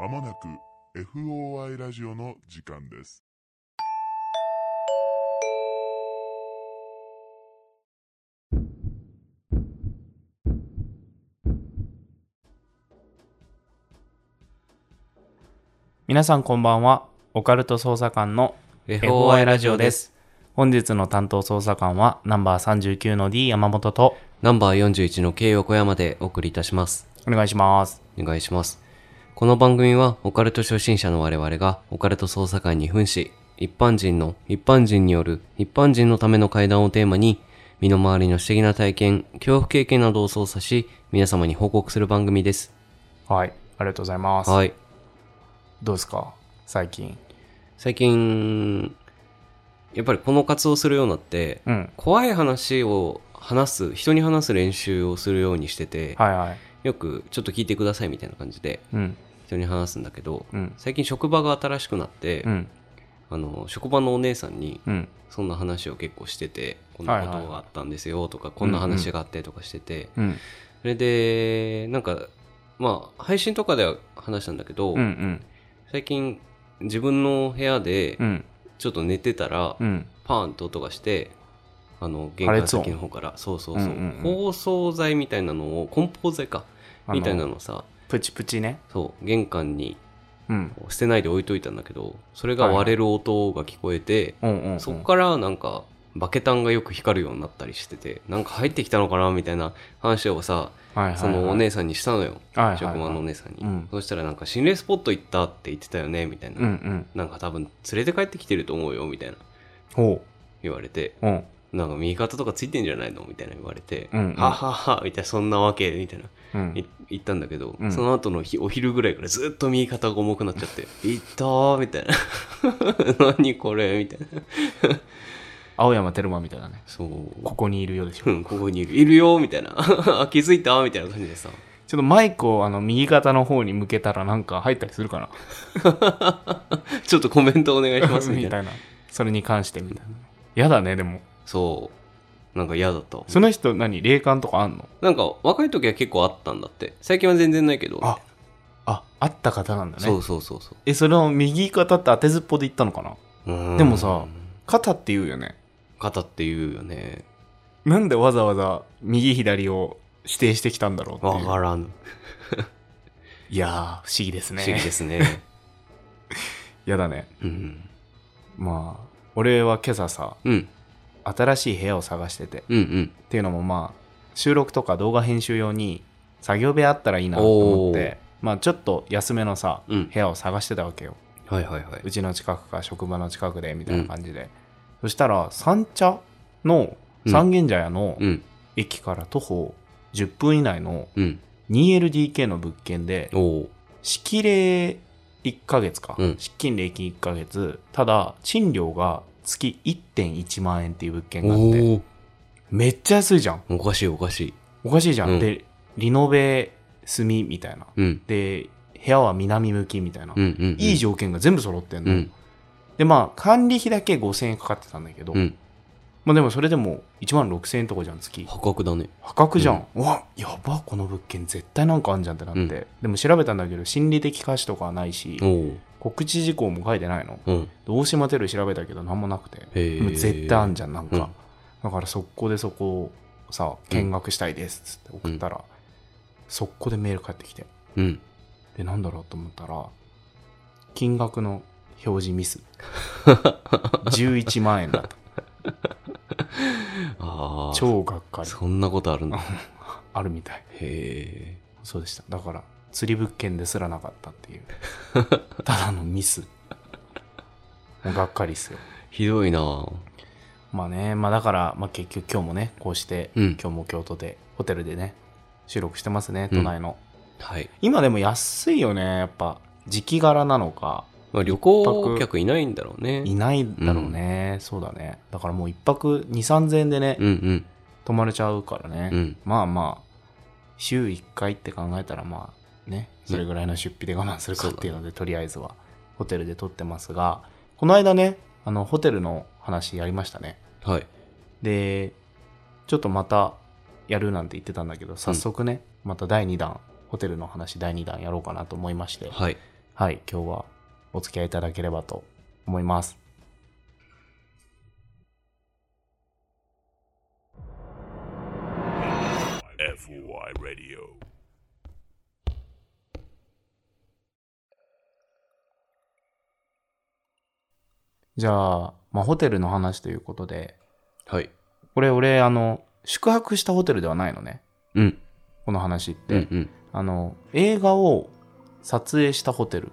まもなく FOI ラジオの時間です。皆さんこんばんは。オカルト捜査官の FOI ラジオです。本日の担当捜査官はナンバー39の D 山本とナンバー41の K 横山でお送りいたします。お願いします。お願いします。この番組はオカルト初心者の我々がオカルト捜査官に扮し、一般人の一般人による一般人のための会談をテーマに、身の回りの不思議な体験、恐怖経験などを操作し、皆様に報告する番組です。はい。ありがとうございます。はい。どうですか？最近。最近、やっぱりこの活動するようになって、うん。怖い話を話す、人に話す練習をするようにしてて、はいはい。よくちょっと聞いてくださいみたいな感じでうん。人に話すんだけど、うん。最近職場が新しくなって、うん。あの職場のお姉さんにうん。そんな話を結構しててこんなことがあったんですよとか、こんな話があってとかしてて、うん。それでなんかまあ配信とかでは話したんだけど、うん。うん。最近自分の部屋でうん。ちょっと寝てたら、うん。パーンと音がしてあの玄関先の方からそうそうそう,、うんうんうん包装材みたいなのを梱包材かみたいなのをさプチプチね。そう玄関にうん。捨てないで置いといたんだけどそれが割れる音が聞こえて、うんうん、うん。そこからなんかバケタンがよく光るようになったりしててなんか入ってきたのかなみたいな話をさはいはいはい、そのお姉さんにしたのよ、はいはいはい職場のお姉さんに、うんそしたらなんか心霊スポット行ったって言ってたよねみたいな、うんうん。なんか多分連れて帰ってきてると思うよみたいなほ言われてう。うん。なんか右肩とかついてんじゃないのみたいな言われて、うんうんはははみたいなそんなわけみたいなうん。い言ったんだけど、うんその後の日お昼ぐらいからずっと右肩が重くなっちゃって「いったー」みたいな「何これ」みたいな青山テルマみたいなね。そうここにいるようでしょ。うん、ここにいる。いるよみたいな。あ気づいたみたいな感じでさ。ちょっとマイクをあの右肩の方に向けたらなんか入ったりするかなちょっとコメントお願いしますみたいな。みたいな。それに関してみたいな。やだね、でも。そう。なんか嫌だったわ。その人何？霊感とかあんの？なんか若い時は結構あったんだって。最近は全然ないけど。ああ、あった方なんだね。そうそうそうそえ、それを右肩って当てずっぽで言ったのかな？でもさ、肩って言うよね。肩って言うよね。なんでわざわざ右左を指定してきたんだろうっていう。わからん。いやー、不思議ですね。不思議ですね。やだね。うん。まあ、俺は今朝さ、うん。新しい部屋を探してて。っうんうん。ていうのもまあ、収録とか動画編集用に作業部屋あったらいいなと思って、まあちょっと安めのさ、うん部屋を探してたわけよ。はいはいはうちの近くか職場の近くでみたいな感じで。そしたら、三茶の、うん三軒茶屋のい。うん。駅から徒歩10分以内のうん。2LDK の物件で、おお。敷礼1ヶ月か、うん敷金礼金1ヶ月、ただ、賃料が月1.1万円っていう物件があって、おめっちゃ安いじゃん。お。おかしいおかしい。おかしいじゃん。うんで、リノベ済みみたいな。うん。で、部屋は南向きみたいな。うんうんうん。いい条件が全部揃ってんの。うん。で、まあ、管理費だけ5000円かかってたんだけど、うん。まあでもそれでも1万6000円とかじゃん、月。破格だね。破格じゃん。うわ、やば、この物件絶対なんかあんじゃんってなって。うんでも調べたんだけど、心理的価値とかはないし。告知事項も書いてないの。うん。大島テル調べたけど何もなくて。絶対あんじゃん、なんか。うんだから速攻でそこをさ、見学したいですっつって送ったら、速攻でメール返ってきて。うん。で、なんだろうと思ったら、金額の表示ミス。11万円だった。ああ。超がっかり。そんなことあるんだ。へ あるみたい。え。そうでした。だから、釣り物件ですらなかったっていう。ただのミス。もうがっかりっすよ。ひどいなぁまあね、まあだから、まあ結局今日もね、こうして、うん今日も京都で、ホテルでね、収録してますね、うん都内の。はい。今でも安いよね、やっぱ、時期柄なのか、まあ、旅行客いないんだろうね。いないだろうね、そうだね。だからもう一泊2、3000円でね、うんうん。泊まれちゃうからね。うんまあまあ、週1回って考えたらまあね、それぐらいの出費で我慢するかっていうので、とりあえずはホテルで撮ってますが、この間ね、あの、ホテルの話やりましたね。はい。で、ちょっとまたやるなんて言ってたんだけど、早速ね、また第2弾、ホテルの話第2弾やろうかなと思いまして、はい。はい、今日はお付き合いいただければと思います。FOI Radio じゃあ、まあ、ホテルの話ということで、はい。これ俺、あの、宿泊したホテルではないのね。うん。この話って。うんうん。あの、映画を撮影したホテル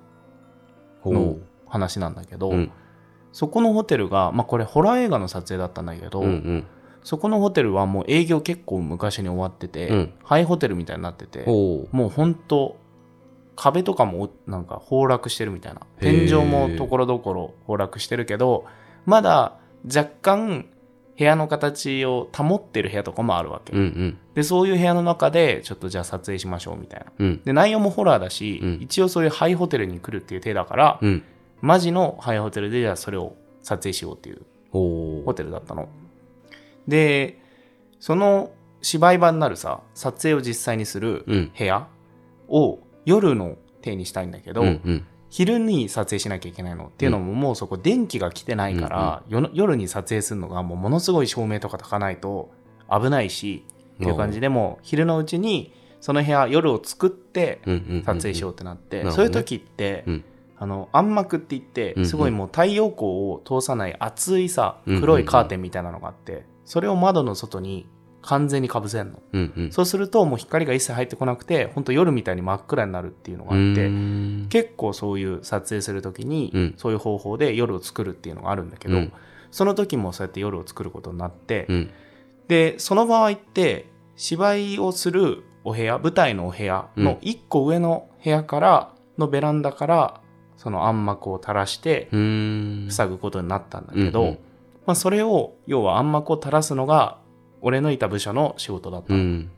のほ話なんだけど、う。うん。そこのホテルが、まあこれホラー映画の撮影だったんだけど、うんうん。そこのホテルはもう営業結構昔に終わってて、うんハイホテルみたいになってて、ほもうほんと壁とかもなんか崩落してるみたいな天井もところどころ崩落してるけどまだ若干部屋の形を保ってる部屋とかもあるわけ、う。うんうん。でそういう部屋の中でちょっとじゃあ撮影しましょうみたいなうん。で内容もホラーだし、うん一応そういうハイホテルに来るっていう手だから、うん。マジのハイホテルでじゃあそれを撮影しようっていう。ホテルだったの。で、その芝居場になるさ、撮影を実際にするうん。部屋を夜の手にしたいんだけど、うんうん。昼に撮影しなきゃいけないのっていうのももうそこ電気が来てないから、よの夜に撮影するのがもうものすごい照明とか焚かないと危ないしっていう感じでもう昼のうちにその部屋夜を作ってうんうんうん。撮影しようってなって、うんそういう時って、うん。あの暗幕って言ってうんうん。すごいもう太陽光を通さない厚いさうんうんうん。黒いカーテンみたいなのがあってそれを窓の外に完全にかぶせんのうんうん。そうするともう光が一切入ってこなくて本当夜みたいに真っ暗になるっていうのがあってうん結構そういう撮影する時にうんそういう方法で夜を作るっていうのがあるんだけど、うんその時もそうやって夜を作ることになって、うん。でその場合って芝居をするお部屋舞台のお部屋の1個上の部屋からのベランダからその暗幕を垂らしてうん。塞ぐことになったんだけど、うんうんまあ、それを要は暗幕を垂らすのが俺のいた部署の仕事だったの、うん。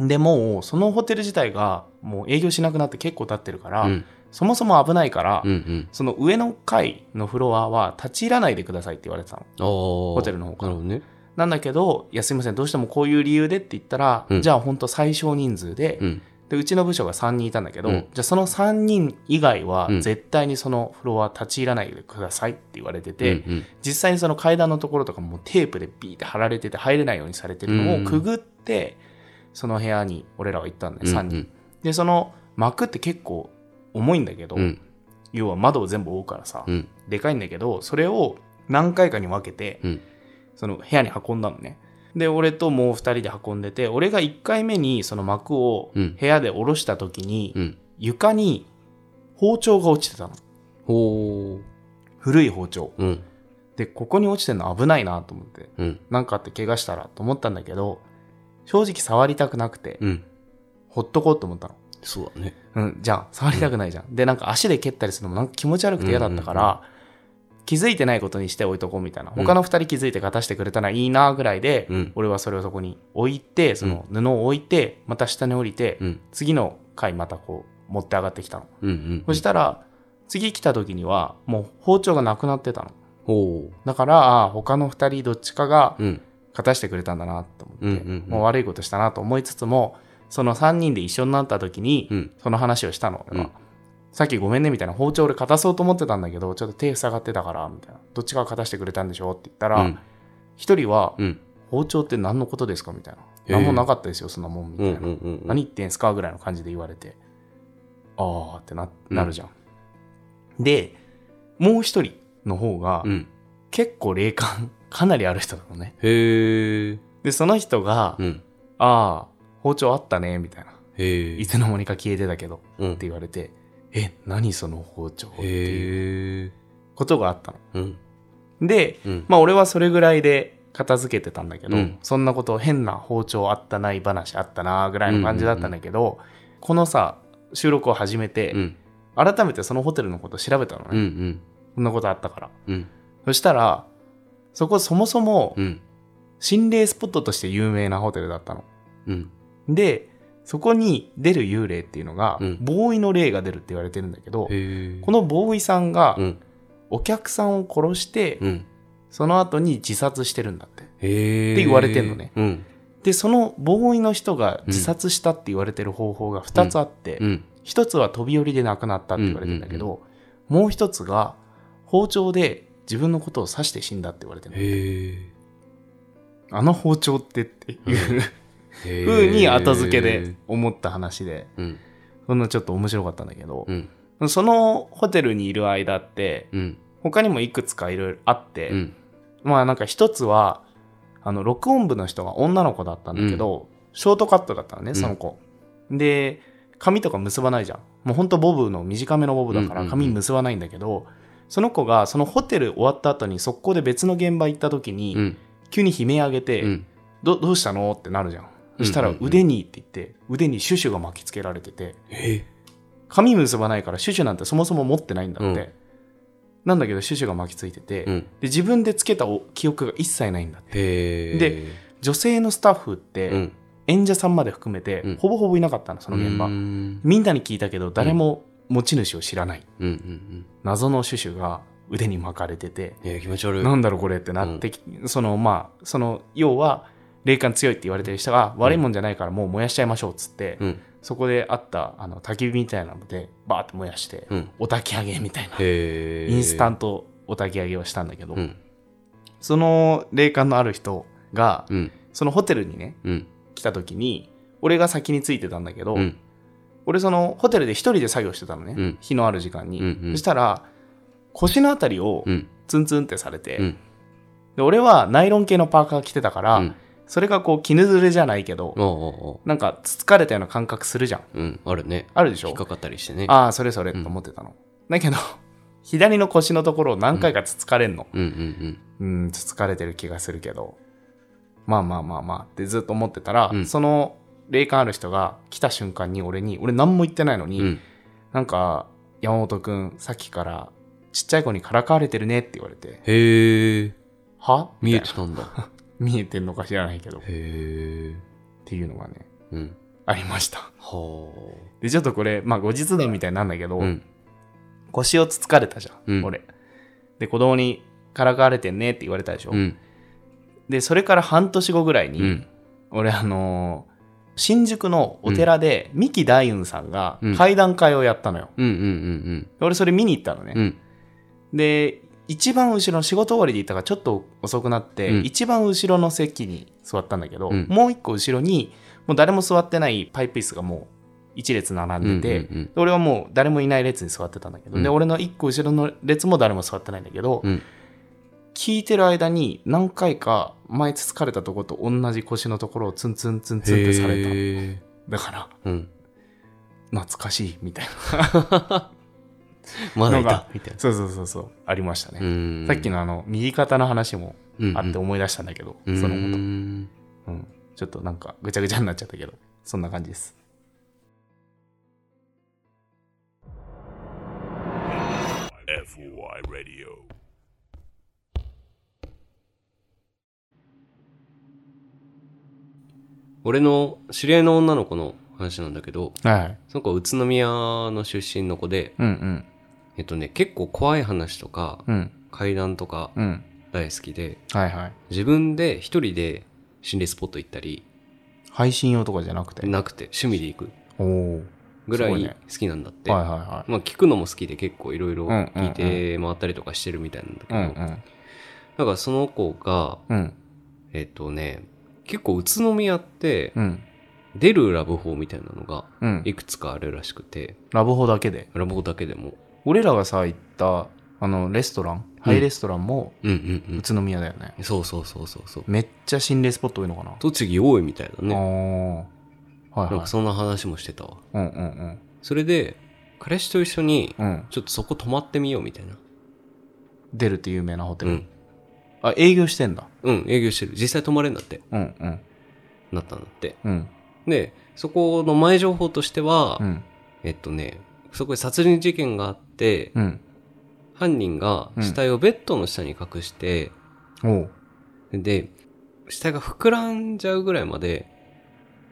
でもうそのホテル自体がもう営業しなくなって結構経ってるから、うん。そもそも危ないから、うんうん。その上の階のフロアは立ち入らないでくださいって言われてたのホホテルの方からなるほどね。なんだけど、いやすいません、どうしてもこういう理由でって言ったら、うんじゃあ本当最小人数で、うん。で、うちの部署が3人いたんだけど、うんじゃあその3人以外はうん絶対にそのフロア立ち入らないでくださいって言われてて、うんうん実際にその階段のところとかもテープでビーって貼られてて入れないようにされてるのをくぐって、その部屋に俺らは行ったんだよ、3人。で、その幕って結構重いんだけど、うん。要は窓を全部覆うからさ、うん。でかいんだけど、それを何回かに分けて、うんその部屋に運んだのね。で、俺ともう2人で運んでて、俺が1回目にその幕をうん部屋で下ろした時に、うん。床に包丁が落ちてたの。ほ古い包丁。う。うん。で、ここに落ちてるの危ないなと思って、うん。なんかあって怪我したらと思ったんだけど、正直触りたくなくて、うん。ほっとこうと思ったの。そうだね。うん、じゃあ、触りたくないじゃん。で、なんか足で蹴ったりするのもなんか気持ち悪くて嫌だったから、うんうん気づいてないことにして置いとこうみたいな。うん他の二人気づいて勝たしてくれたらいいなぐらいで、うん。俺はそれをそこに置いて、その布を置いて、また下に降りて、うん。次の回またこう持って上がってきたの。うん。うん。そしたら、次来た時にはもう包丁がなくなってたの。ほだから、他の二人どっちかが。勝たしてくれたんだなと思って、うんうんうんもう悪いことしたなと思いつつも、その3人で一緒になった時に、うん。その話をしたの、俺はうんさっきごめんねみたいな包丁俺勝たそうと思ってたんだけど、ちょっと手塞がってたから、みたいな。どっちかが勝たしてくれたんでしょって言ったらうん、一、人は、うん。包丁って何のことですか？みたいな。何もなかったですよ、そんなもん、みたうん。いな。うん。うん。何言ってんすか？ぐらいの感じで言われて、あーってななるじゃん。で、もう一人の方が、うん。結構霊感かなりある人なのね。へえ。で、その人が、うん。ああ、包丁あったね、みたいな。へえ。いつの間にか消えてたけど、うんって。言われて、え、何その包丁っていう。ことがあったうん。の。で、うん。まあ俺はそれぐらいで片付けてたんだけど、うんそんなこと変な包丁あったない話あったなぐらいの感じだったんだけど、このさ、収録を始めて、うん。改めてそのホテルのこと調べたのね。うん。うん。こんなことあったから。うん。そしたら、そこそもそもうん。心霊スポットとして有名なホテルだったの。うん。で、そこに出る幽霊っていうのが、うんボーイの霊が出るって言われてるんだけど、へえ。このボーイさんがうん。お客さんを殺して、うん。その後に自殺してるんだって。へえ。って言われてんのねうん。で、そのボーイの人が自殺したって言われてる方法が2つあって、うん。一つは飛び降りで亡くなったって言われてんだけど、もう一つが包丁で自分のことを刺して死んだって言われてるのへえ。あの包丁ってっていうへー風に後付けで。思った話で、うん。そんなちょっと面白かったんだけどう、ん。そのホテルにいる間って、うん。他にもいくつかいろいろあって、うん。まあなんか一つは、あの、録音部の人が女の子だったんだけど、ショートカットだったのね、その子。で、髪とか結ばないじゃん。もうほんとボブの短めのボブだかうんうんうんら髪結ばないんだけど、その子がそのホテル終わった後に速攻で別の現場行った時に、うん。急に悲鳴上げて、うん。どどうしたの？ってなるじゃん。そしたら腕にって言って、腕にシュシュが巻きつけられてて、え？髪結ばないからシュシュなんてそもそも持ってないんだって。うんなんだけどシュシュが巻きついてて、うん。で自分でつけたお記憶が一切ないんだって。で、女性のスタッフって、うん。演者さんまで含めて、うんほぼほぼいなかったの、その現場。うん。みんなに聞いたけど、誰も持ち主を知らない。謎のシュシュが腕に巻かれてて、えー、気持ち悪い。なんだろうこれってなってき、そのまあ、その、要は、霊感強いって言われてる人が、悪いもんじゃないからもう燃やしちゃいましょうっつって、うん。そこであったあの焚き火みたいなので、バーって燃やして、うん。お焚き上げみたいな。インスタンントお焚き上げをしたんだけど、うん。その霊感のある人が、うん。そのホテルにね、うん。来た時に、俺が先についてたんだけど、うん。俺そのホテルで一人で作業してたのね、うん日のある時間に、うんうんそしたら腰のあたりをうん。ツンツンってされて、うんで俺はナイロン系のパーカー着てたから、うんそれがこう絹ずれじゃないけど、おうおうおなんかつつかれたような感覚するじゃんううん。あるね。あるでしょ？引っかかったりしてね。ああそれそれと思ってたの、だけど 左の腰のところを何回かつつかれんのうんうんうんつつかれてる気がするけどまあまあまあまあってずっと思ってたら、うんその霊感ある人が来た瞬間に俺に俺何も言ってないのに、うん。うん。なんか、山本くん、さっきから、ちっちゃい子にからかわれてるねって言われて、へえ。は？見えてたんだ。な 見えてんのか知らないけど、っへえ。ていうのがね、うん。ありました。はで、ちょっとこれ、まあ、後日談みたいになんだけど、あ。うん。腰をつつかれたじゃん、うん俺。で、子供にからかわれてんねって言われたでしょ。うん。で、それから半年後ぐらいに、うん。俺、あのー新宿のお寺で、三木大雲さんがうん会談会をやったのよ。俺、それ見に行ったのね。で一番後ろの仕事終わりで行ったからちょっと遅くなって、うん。一番後ろの席に座ったんだけど、うん。もう一個後ろにもう誰も座ってないパイプ椅子がもう一列並んでて、うんうんうんで俺はもう誰もいない列に座ってたんだけど、うん。で俺の一個後ろの列も誰も座ってないんだけど、うん。聞いてる間に何回か前つつかれたところと同じ腰のところをツンツンツンツンってされた。だからうん。懐かしいみたいまだいた。みたいな。そうそうそうそう。ありましたね、うん。さっきのあの右肩の話もうんあって思い出したんだけど、うん。そのこと、うん。うん、ちょっとなんかぐちゃぐちゃになっちゃったけどそんな感じです。FOI Radio 俺の知り合いの女の子の話なんだけど、はい。その子は宇都宮の出身の子で、うんうんえっとね、結構怖い話とか、うん。怪談とかうん。大好きで、はいはい。自分で一人で心霊スポット行ったり、配信用とかじゃなくて？なくて趣味で行くおおぐらいすごいね。好きなんだって。はいはいはまあ聞くのも好きで結構いろいろうんうんうん。聞いて回ったりとかしてるみたいなんだけど、いうんうん。だからその子が、うん。えっとね、結構宇都宮ってうん。出るラブホみたいなのがうん。いくつかあるらしくて、ラブホだけで？ラブホだけでも。俺らがさ行ったあのレストランハイレストランも宇都宮だよね、うん。そうそうそうそうそう。めっちゃ心霊スポット多いのかな、栃木多いみたいだね。ああはいなんかはいそんな話もしてたわ。うんうんうんそれで、彼氏と一緒に、うんちょっとそこ泊まってみようみたいな。出るって有名なホテル、うん。あ営業してんだうん、営業してる。実際泊まれんだって。うんうんなったんだって。うんで、そこの前情報としては、うんえっとね、そこで殺人事件があって、うん。犯人が死体をベッドの下に隠して、おう。で、死体が膨らんじゃうぐらいまで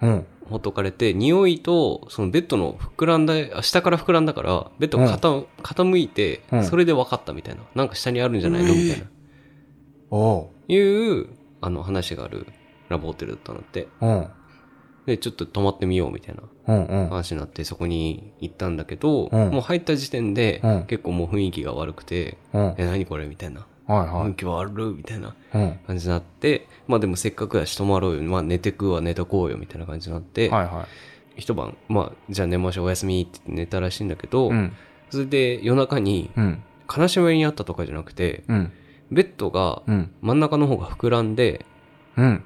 うん。ほっとかれて、匂いと、そのベッドの膨らんだ、あ下から膨らんだから、ベッドが傾,、傾いてう、ん。それで分かったみたいな。なんか下にあるんじゃないの？みたいな。いう、あの話があるラブホテルだったんだって。うんで、ちょっと泊まってみようみたいなうんうん。話になってそこに行ったんだけど、うんもう入った時点でうん結構もう雰囲気が悪くて、うん。え、何これみたいな。はいはい。雰囲気悪いみたいなうん。感じになって、まあでもせっかくやし泊まろうよ。まあ寝てくは寝とこうよみたいな感じになって、はいは一晩、まあじゃあ寝ましょうおやすみって寝たらしいんだけど、い。うん。それで夜中にうん。金縛りにあったとかじゃなくて、うん。ベッドがうん。真ん中の方が膨らんで、うん。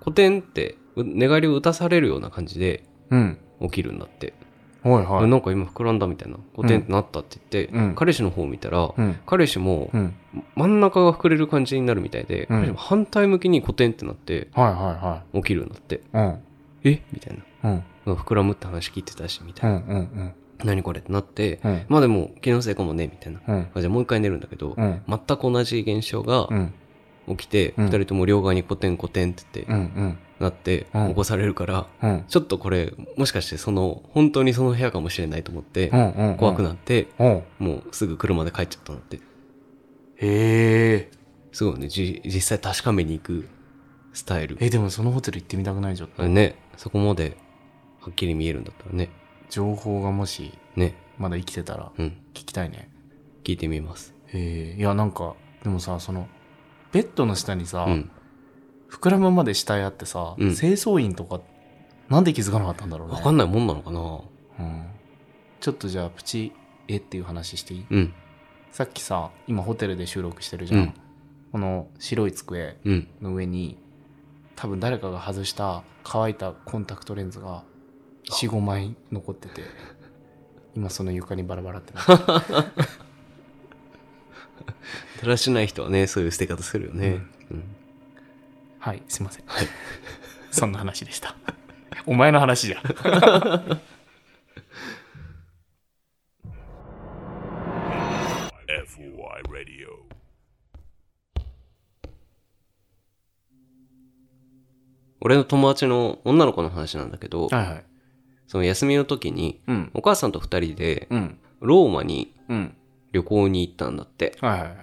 コテンってう寝返りを打たされるような感じでうん。起きるんだって。はいはい。なんか今膨らんだみたいな。コテンってなったって言って、うん彼氏の方を見たら、うん。彼氏もうん。真ん中が膨れる感じになるみたいで、うん彼氏も反対向きにコテンってなってはいは起きるんだって。いはい。え？みたいな。うん。うん。膨らむって話聞いてたし、みたういな。んうん何これってなって、うん。うん。まあでも気のせいかもね、みたいな。うん。あじゃあもう一回寝るんだけど、うん。全く同じ現象がうん。起きて、うん二人とも両側にコテンコテンって言って、うん。うん。なって、うん起こされるから、うん。ちょっとこれ、もしかしてその、本当にその部屋かもしれないと思って、うん。うん。怖くなって、うん。もうすぐ車で帰っちゃったんだって。へえ。すごいね、じ実際確かめに行くスタイル。え、でもそのホテル行ってみたくないちょっと。ね、そこまではっきり見えるんだったらね。情報がもしね、まだ生きてたらうん、聞きたいね。聞いてみます。へえ。いや、なんか、でもさ、その、ベッドの下にさう、ん。膨らむまで死体あってさ、うん清掃員とか、なんで気づかなかったんだろうね。わかんないもんなのかなうん。ちょっとじゃあ、プチ、えっていう話していい？うん、さっきさ、今ホテルで収録してるじゃん。うんこの白い机うん。の上に、多分誰かが外した乾いたコンタクトレンズが4、5枚残ってて、今その床にバラバラってなってる だらしない人はね、そういう捨て方するよね。うん。はい、すいません。そんな話でした。お前の話じゃ俺の友達の女の子の話なんだけど、はいはい。その休みの時に、うん。お母さんと二人で、うん。ローマにうん。旅行に行ったんだって。はいはいはい。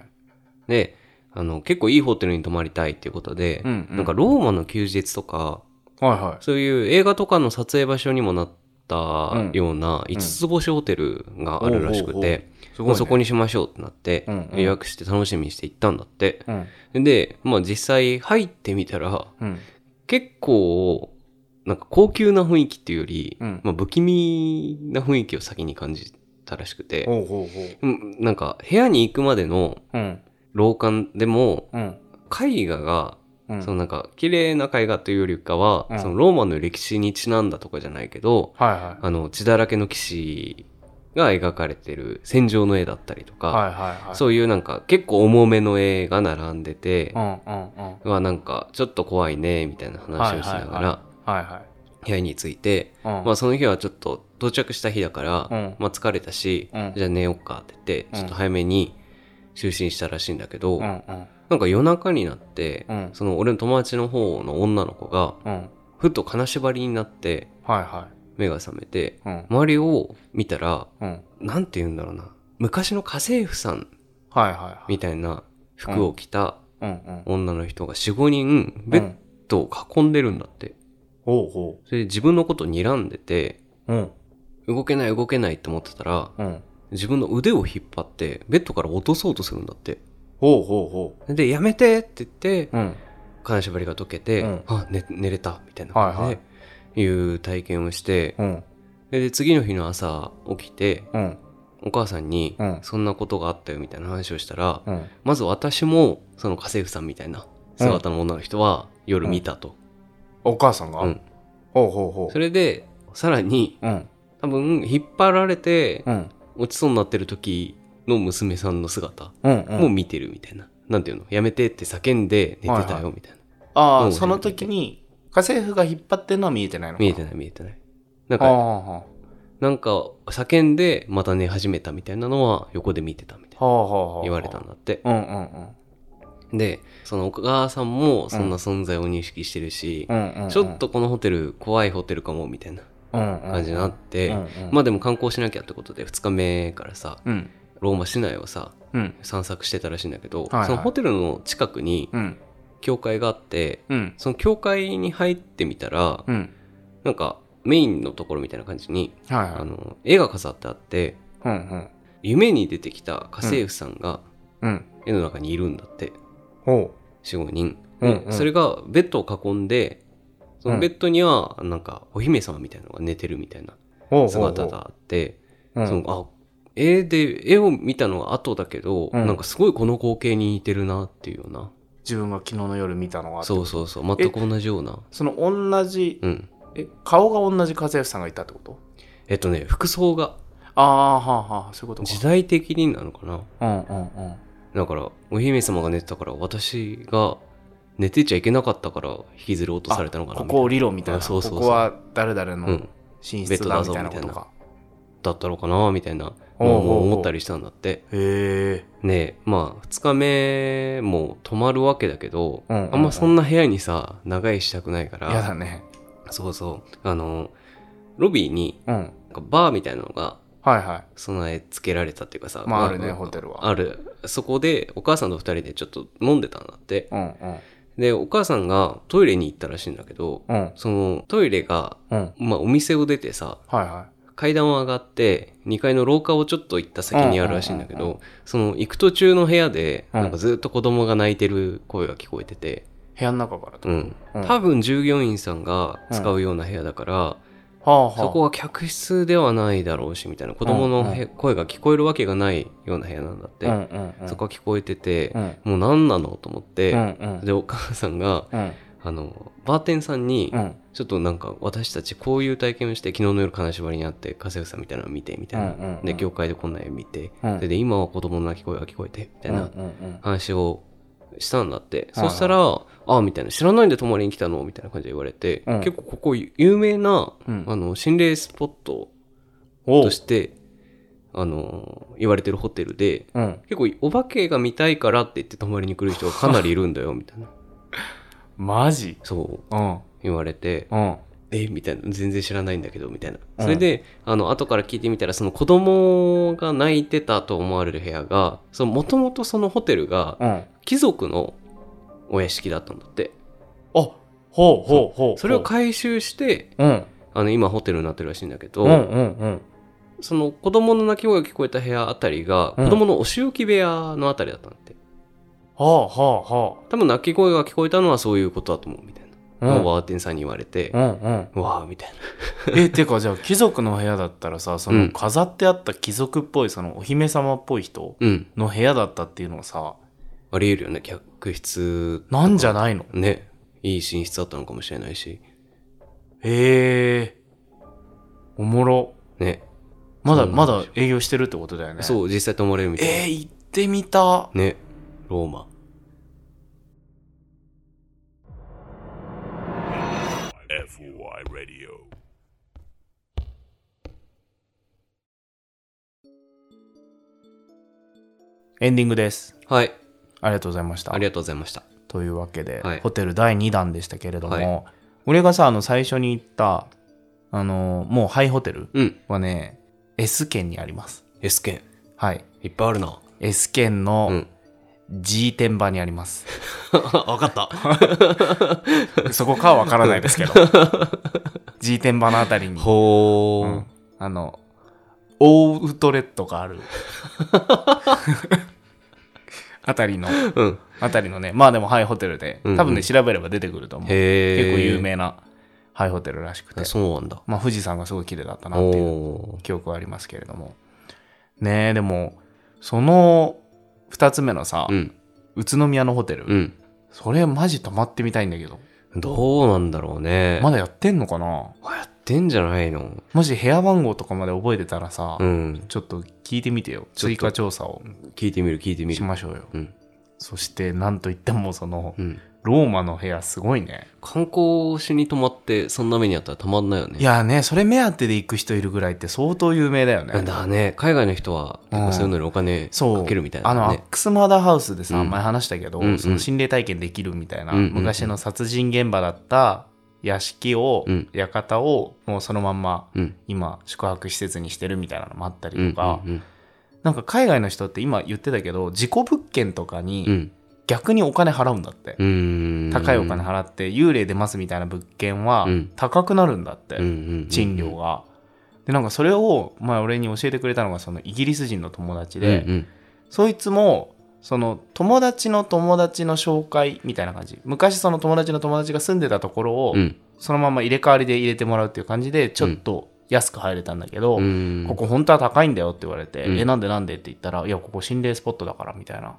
で、あの、結構いいホテルに泊まりたいっていうことで、うんうんなんかローマの休日とか、はいはい。そういう映画とかの撮影場所にもなったうんような5つ星ホテルがあるらしくて、そこにしましょうってなって、うんうん予約して楽しみにして行ったんだって。うん。で、まあ実際入ってみたら、うん。結構、なんか高級な雰囲気っていうより、うんまあ不気味な雰囲気を先に感じたらしくて、なんか部屋に行くまでの。廊下でも、うん。絵画が、うん。そのなんか綺麗な絵画というよりかは、うんそのローマの歴史にちなんだとかじゃないけど。あの血だらけの騎士が描かれてる戦場の絵だったりとか。そういうなんか結構重めの絵が並んでてう、わなんかちょっと怖いねみたいな話をしながはいら。部屋に着いて、うん。まあその日はちょっと到着した日だから、うんまあ疲れたし、うんじゃあ寝ようかって言って、うんちょっと早めに就寝したらしいんだけど、うんうん。なんか夜中になって、うんその俺の友達の方の女の子が、うん。ふと金縛りになってはいは目が覚めて、い。うん。周りを見たら、うん。なんて言うんだろうな、昔の家政婦さん。みたいな服を着た。女の人が4、5人ベッドを囲んでるんだって。ほうほそれで自分のこと睨んでて。動けない動けないって思ってたら、うん。自分の腕を引っ張ってベッドから落とそうとするんだって。ほうほうほで、やめてって言って、う。うん。金縛りが解けて、うんあ、寝、寝れたみたいな感じで、はいいう体験をして、うん。で、次の日の朝起きて、うん。お母さんにうん、そんなことがあったよみたいな話をしたら、うん。まず私も、その家政婦さんみたいな姿の女の人は夜見たと。お母さんが？うんほうほうほそれで、さらに、う。うん。多分、引っ張られて、うん。落ちそうになってる時の娘さんの姿。も見てるみたいな。なんていうの？やめてって叫んで寝てたよみたいな。ああ、うんその時に、家政婦が引っ張ってるのは見えてないのか見えてない見えてない。なんか、はなんか叫んでまた寝始めたみたいなのは横で見てたみたい。な言われたんだって。うんうんうん。で、そのお母さんもそんな存在を認識してるし。ちょっとこのホテル怖いホテルかもみたいな感感じになって、うんうんまあでも観光しなきゃってことで2日目からさ、うん。ローマ市内をさ、うん。散策してたらしいんだけど、はいはいそのホテルの近くにうん。教会があって、うん。その教会に入ってみたら、うん。なんかメインのところみたいな感じに、はいはいあの、絵が飾ってあって、うんうん夢に出てきた家政婦さんがうん絵の中にいるんだって、ほ4、5人。うんうんでそれがベッドを囲んで、そのベッドにはなんかお姫様みたいなのが寝てるみたいな姿があって、うん。そのあ絵で絵を見たのは後だけど、うん。なんかすごいこの光景に似てるなっていうような。自分が昨日の夜見たのがそうそうそう。全く同じような。その同じうん。え顔が同じ家政婦さんがいたってこと？えっとね服装が。ああはあはあそういうことか。時代的になのかな。うんうんうん。だからお姫様が寝てたから私が寝てちゃいけなかったから引きずり落とされたのかなここ降りろみたいな。あそうそうそう。ここは誰々のうん。寝室だみたいなだったのかなみたいなもう思ったりしたんだって。へえ。ねえまあ2日目も泊まるわけだけど、うんうんうん。あんまそんな部屋にさ長居したくないから。やだね。そうそう。あのロビーにうん。バーみたいなのがはいはい。備え付けられたっていうかさまああるねホテルは。ある。そこでお母さんと二人でちょっと飲んでたんだって。うんうんでお母さんがトイレに行ったらしいんだけどうん。そのトイレが、うん。まあ、お店を出てさはいは階段を上がって2階の廊下をちょっと行った先にあるらしいんだけどその行く途中の部屋でうん。なんかずっと子供が泣いてる声が聞こえてて、い部屋の中からうん。多分従業員さんが使うような部屋だから、はあはあ。そこは客室ではないだろうしみたいな子供のへ声が聞こえるわけがないような部屋なんだって、うんうんうん。そこは聞こえてて、うん。もう何なのと思って、うんうん。でお母さんがうん。あのバーテンさんに、うん。ちょっとなんか私たちこういう体験をして昨日の夜金縛りにあって家政婦さんみたいなのを見てみたいな、うんうんうん。で教会でこんな絵見て、うん。でで今は子供の泣き声が聞こえてみたいなうんうんうん。話をしたんだって、そしたら「ああ」みたいな「知らないんで泊まりに来たの?」みたいな感じで言われて、うん。結構ここ有名な、うん。あの心霊スポットおう。としてあの言われてるホテルでうん。結構お化けが見たいからって言って泊まりに来る人がかなりいるんだよみたいな。マジ？そう。うん。言われて。うんえみたいな。全然知らないんだけどみたいな。うん。それで、あの後から聞いてみたらその子供が泣いてたと思われる部屋がもともとそのホテルがうん。貴族のお屋敷だったんだって。あほうほうほうそれを回収してうん。あの今ホテルになってるらしいんだけど、うんうんうん。その子供の泣き声が聞こえた部屋あたりがうん。子供のお仕置き部屋のあたりだったんだって、はあはあは多分泣き声が聞こえたのはそういうことだと思うみたいな、うんのをバーテンさんに言われて、うんうん。わあみたいな。えてかじゃあ貴族の部屋だったらさそうのん。飾ってあった貴族っぽいそのお姫様っぽい人うん。の部屋だったっていうのはさありえるよね客室なんじゃないの？ね。いい寝室だったのかもしれないし。へえおもろ。ね。まだまだ営業してるってことだよね。そう実際泊まれるみたい。な、えー、行ってみた。ね。ローマ FOI Radio. エンディングです。はい。ありがとうございました。ありがとうございました。というわけで、はい。ホテル第2弾でしたけれども、はい。俺がさあの最初に言ったあのもうハイホテルうん。はね S 県にあります。S 県。はい。いっぱいあるな。S 県うのん G 天場にあります、わかった。そこかはわからないですけど。G 天場のあたりに、ほー、うん。あのオーウトレットがある。あたりの。うん。あたりのね。まあでもハイホテルで。うんうん。多分ね調べれば出てくると思う。へえ結構有名なハイホテルらしくて。そうなんだ。まあ富士山がすごい綺麗だったなっていう記憶はありますけれども。ねえでもその2つ目のさ、うん。宇都宮のホテル、うん。それマジ泊まってみたいんだけど。どうなんだろうね。まだやってんのかな？あやってんじゃないの？もし部屋番号とかまで覚えてたらさ、うん。ちょっと聞いてみてよ。ちょっと。追加調査を。聞いてみる聞いてみる。しましょうよ。うん。そしてなんといってもそのうんローマの部屋すごいね。観光しに泊まってそんな目にあったらたまんないよね。いやねそれ目当てで行く人いるぐらいって相当有名だよね。だね。海外の人は結構そういうのにお金かけるみたいなあのアッねクスマーダーハウスでさ、うん。前話したけど、うんうん。その心霊体験できるみたいな、うんうんうん。昔の殺人現場だった屋敷を、うん。館をもうそのまんまうん。今宿泊施設にしてるみたいなのもあったりうんとか、うん。なんか海外の人って今言ってたけど事故物件とかにうん逆にお金払うんだって。高いお金払って幽霊出ますみたいな物件はうん。高くなるんだって、賃料が。でなんかそれを前俺に教えてくれたのがそのイギリス人の友達で、うんうん。そいつもその友達の友達の紹介みたいな感じ。昔その友達の友達が住んでたところをうん。そのまま入れ替わりで入れてもらうっていう感じでちょっと安く入れたんだけど、うん。ここ本当は高いんだよって言われて、うん。えなんでなんでって言ったらいやここ心霊スポットだからみたいな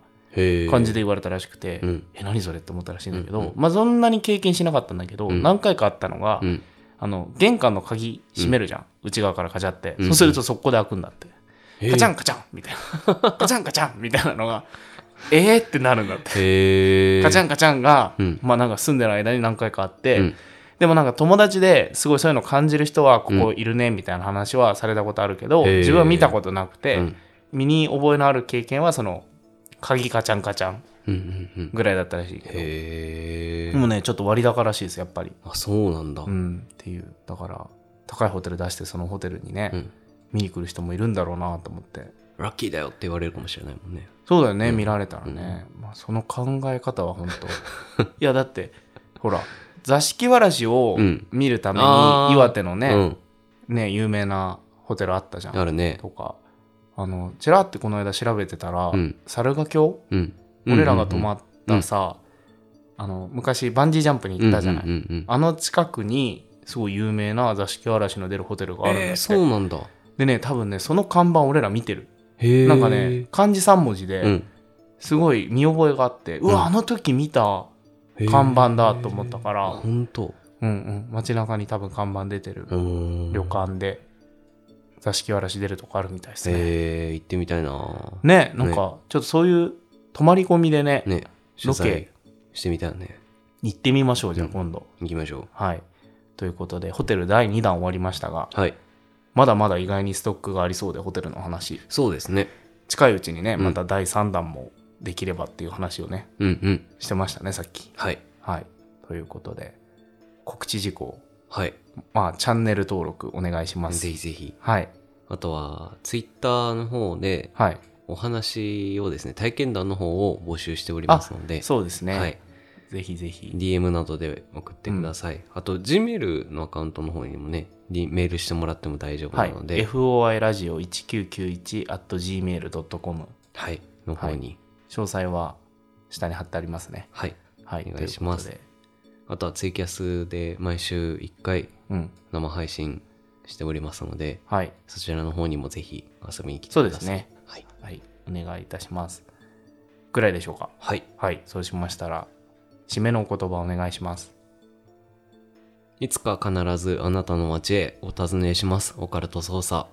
感じで言われたらしくて、うん。え何それって思ったらしいんだけど、うんうんまあそんなに経験しなかったんだけど、うん。何回かあったのが、うん。あの玄関の鍵閉めるじゃん、内側からカチャって、うんそうするとそこで開くんだって、へー。カチャンカチャンみたいな。カチャンカチャンみたいなのがえーってなるんだって。カチャンカチャンが、うん。まあなんか住んでる間に何回かあって、うん。でもなんか友達ですごいそういうの感じる人はここいるねみたいな話はされたことあるけど、自分は見たことなくて、うん身に覚えのある経験はその鍵カチャンカチャンうんうんうん。ぐらいだったらしいけど。へえでもねちょっと割高らしいですやっぱり。あそうなんだ。うんっていう。だから高いホテル出してそのホテルにね、うん。見に来る人もいるんだろうなと思って。ラッキーだよって言われるかもしれないもんね。そうだよね、見られたらね、まあ、その考え方は本当。いやだってほら座敷わらしをうん。見るために岩手のうね,、ん。ね有名なホテルあったじゃん。あるね。とかあのちらってこの間調べてたら、うん。猿ヶ京うん。俺らが泊まっったさ、あの昔バンジージャンプに行ったじゃない、うんうんうんあの近くにすごい有名な座敷わらしの出るホテルがあるんだって、えーそうなんだ。でね多分ねその看板俺ら見てる。へえなんかね漢字3文字で、うん。すごい見覚えがあって、うわあの時見た看板だと思ったから、ほんとうんうん。街中に多分看板出てるうーん。旅館で座敷わらし出るとこあるみたいですね、へえ行ってみたいな。ねなんかちょっとそういう泊まり込みでねねロケ。してみたいよね。行ってみましょうじゃあ今度、行きましょはい。ということでホテル第2弾終わりましたがうはい。まだまだ意外にストックがありそうでホテルの話。そうですね。近いうちにねん。また第3弾もできればっていう話をね、うんうん。してましたねさっき。はい。はい。ということで告知事項。はいまあチャンネル登録お願いします。ぜひぜひ。はい。あとはツイッターの方ではい。お話をですね体験談の方を募集しておりますので。そうですね、はい。ぜひぜひ。DM などで送ってください、あと Gmail のアカウントの方にもねリメールしてもらっても大丈夫はないので、foi ラジオ1991 at gmail.com はい、の方に、詳細は下に貼ってありますね。はい、はい。お願いしますあとはツイキャスで毎週1回うん。生配信しておりますので、はい。そちらの方にもぜひ遊びに来てください。そうですね。はい。はい。お願いいたします。ぐらいでしょうか。はい。はい。そうしましたら締めのお言葉お願いします。いつか必ずあなたの街へお尋ねします。オカルト捜査。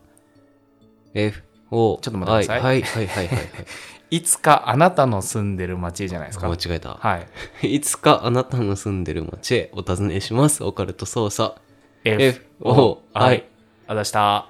F、O、ちょっと待ってください。はい、はい、はい、はい。はい。いつかあなたの住んでる町じゃないですか間違えた。はい いつかあなたの住んでる街へお尋ねします。オカルト捜査。F O I あざした